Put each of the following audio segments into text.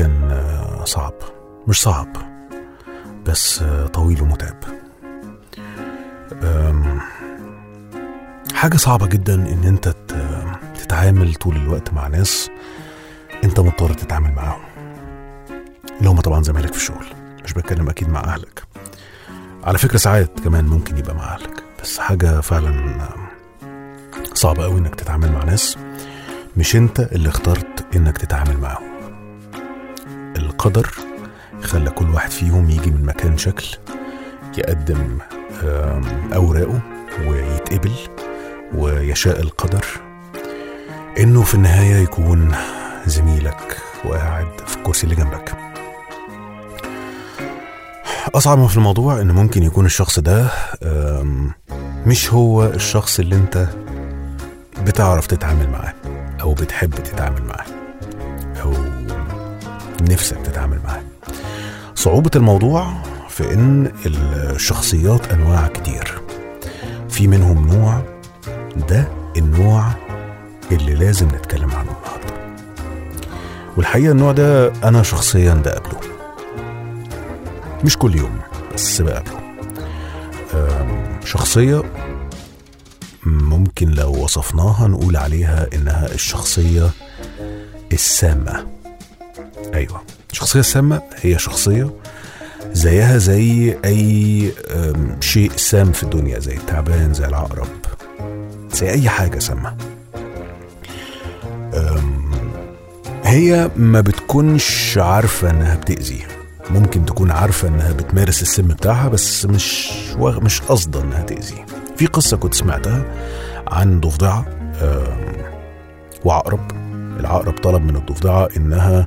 كان آه، صعب. مش صعب بس آه، طويل ومتعب. حاجة صعبة جدا إن أنت تتعامل طول الوقت مع ناس أنت مضطر تتعامل معاهم. اللي هم طبعا زمايلك في الشغل. مش بتكلم أكيد مع أهلك. على فكرة ساعات كمان ممكن يبقى مع أهلك. بس حاجة فعلا آم، صعبة أوي إنك تتعامل مع ناس مش أنت اللي اخترت إنك تتعامل معاهم. القدر خلى كل واحد فيهم يجي من مكان شكل يقدم أوراقه ويتقبل ويشاء القدر. إنه في النهاية يكون زميلك وقاعد في الكرسي اللي جنبك. أصعب ما في الموضوع إن ممكن يكون الشخص ده مش هو الشخص اللي أنت بتعرف تتعامل معاه أو بتحب تتعامل معاه. نفسك تتعامل معاه. صعوبة الموضوع في إن الشخصيات أنواع كتير. في منهم نوع ده النوع اللي لازم نتكلم عنه النهارده. والحقيقة النوع ده أنا شخصيا بقابله مش كل يوم بس بقابله أم، شخصية ممكن لو وصفناها نقول عليها إنها الشخصية السامة. أيوة. الشخصية السامة هي شخصية زيها زي أم، شيء سام في الدنيا زي التعبان زي العقرب. زي أي حاجة سامة. أم، هي ما بتكونش عارفة إنها بتأذي. ممكن تكون عارفة إنها بتمارس السم بتاعها بس مش مش قصدا إنها تأذي. في قصة كنت سمعتها عن ضفدعة أم، وعقرب. العقرب طلب من الضفدعة إنها أم،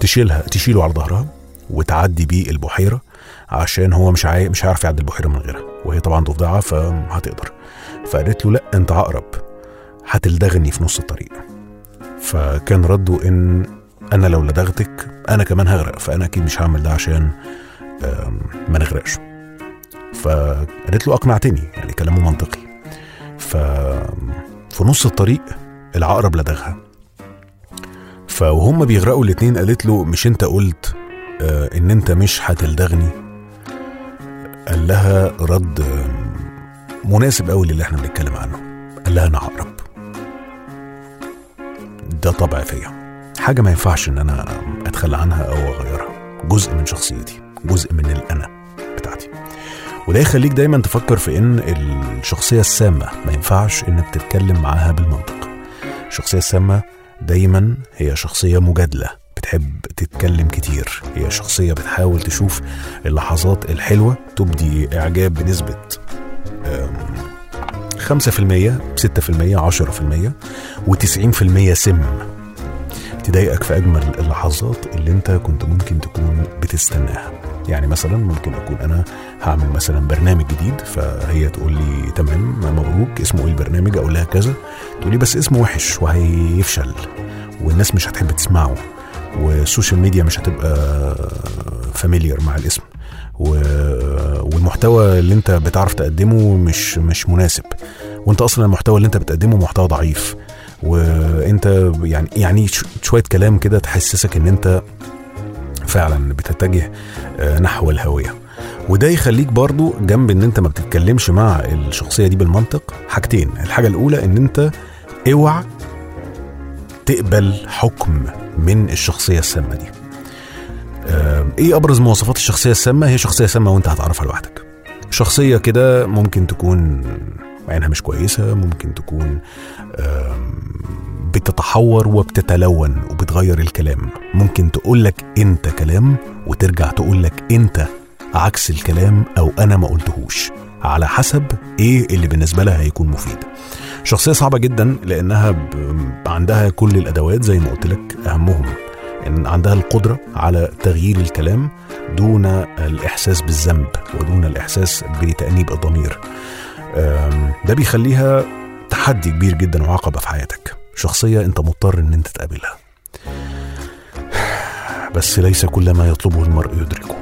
تشيلها تشيله على ظهرها وتعدي بيه البحيرة عشان هو مش عاي... مش هيعرف يعدي البحيرة من غيرها وهي طبعا ضفدعة فهتقدر فقالت له لا أنت عقرب هتلدغني في نص الطريق. فكان رده إن أنا لو لدغتك أنا كمان هغرق فأنا أكيد مش هعمل ده عشان ما نغرقش. فقالت له أقنعتني يعني كلامه منطقي. ف في نص الطريق العقرب لدغها. فوهم بيغرقوا الاتنين قالت له مش أنت قلت آه إن أنت مش هتلدغني؟ قال لها رد مناسب قوي للي إحنا بنتكلم عنه. قال لها أنا عقرب ده طبع فيا. حاجة ما ينفعش إن أنا أتخلى عنها أو أغيرها. جزء من شخصيتي جزء من الأنا بتاعتي. وده يخليك دايما تفكر في إن الشخصية السامة ما ينفعش انك تتكلم معاها بالمنطق. الشخصية السامة دايما هي شخصية مجادلة بتحب تتكلم كتير. هي شخصية بتحاول تشوف اللحظات الحلوة تبدي إعجاب بنسبة أم، 5% 6% 10% و90% سم. تضايقك في أجمل اللحظات اللي أنت كنت ممكن تكون بتستناها. يعني مثلا ممكن أكون أنا هعمل مثلا برنامج جديد فهي تقول لي تمام مبروك اسمه إيه البرنامج؟ أقول لها كذا. تقول لي بس اسمه وحش وهيفشل والناس مش هتحب تسمعه وال social media مش هتبقى familiar مع الاسم. والمحتوى اللي انت بتعرف تقدمه مش مش مناسب. وانت أصلا المحتوى اللي انت بتقدمه محتوى ضعيف. وانت يعني يعني شوية كلام كده تحسسك إن انت فعلا بتتجه آه، نحو الهوية. وده يخليك برضو جنب إن أنت ما بتتكلمش مع الشخصية دي بالمنطق. حاجتين الحاجة الأولى إن أنت اوعى تقبل حكم من الشخصية السامة دي. آه، إيه أبرز مواصفات الشخصية السامة؟ هي شخصية سامة وأنت هتعرفها لوحدك. شخصية كده ممكن تكون عينها مش كويسة ممكن تكون بتتحور وبتتلون وبتغير الكلام. ممكن تقول لك أنت كلام وترجع تقول لك أنت عكس الكلام أو أنا ما قلتهوش. على حسب إيه اللي بالنسبة لها هيكون مفيد. شخصية صعبة جدا لأنها عندها كل الأدوات زي ما قلت لك أهمهم. إن عندها القدرة على تغيير الكلام دون الإحساس بالذنب ودون الإحساس بتأنيب الضمير. ده بيخليها تحدي كبير جدا وعقبة في حياتك. شخصية أنت مضطر إن أنت تقابلها. بس ليس كل ما يطلبه المرء يدركه.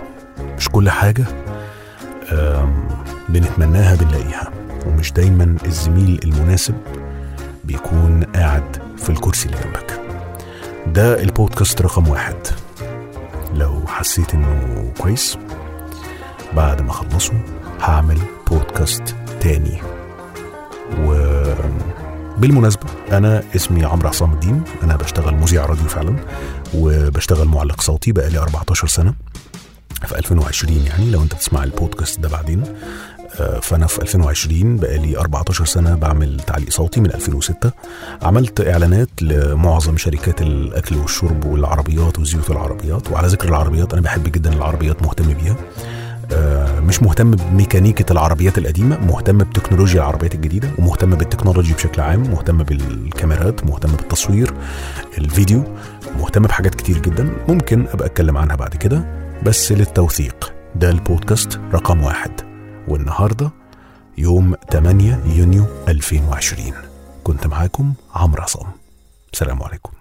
مش كل حاجة أم، بنتمناها بنلاقيها. ومش دايما الزميل المناسب بيكون قاعد في الكرسي اللي جنبك. ده البودكاست رقم واحد. لو حسيت إنه كويس بعد ما أخلصه هعمل بودكاست تاني. وبالمناسبة أنا اسمي عمرو عصام الدين. أنا بشتغل مذيع راديو فعلا وبشتغل معلق صوتي بقالي 14 سنة. في 2020 يعني لو أنت بتسمع البودكاست ده بعدين. آه، فأنا في 2020 بقالي 14 سنة بعمل تعليق صوتي من 2006 عملت إعلانات لمعظم شركات الأكل والشرب والعربيات وزيوت العربيات. وعلى ذكر العربيات أنا بحب جدا العربيات مهتم بيها. آه، مش مهتم بميكانيكة العربيات القديمة مهتم بتكنولوجيا العربيات الجديدة ومهتم بالتكنولوجي بشكل عام مهتم بالكاميرات مهتم بالتصوير الفيديو مهتم بحاجات كتير جدا. ممكن أبقى أتكلم عنها بعد كده. بس للتوثيق. ده البودكاست رقم واحد. والنهاردة يوم 8 يونيو 2020 كنت معاكم عمرو عصام. سلام عليكم.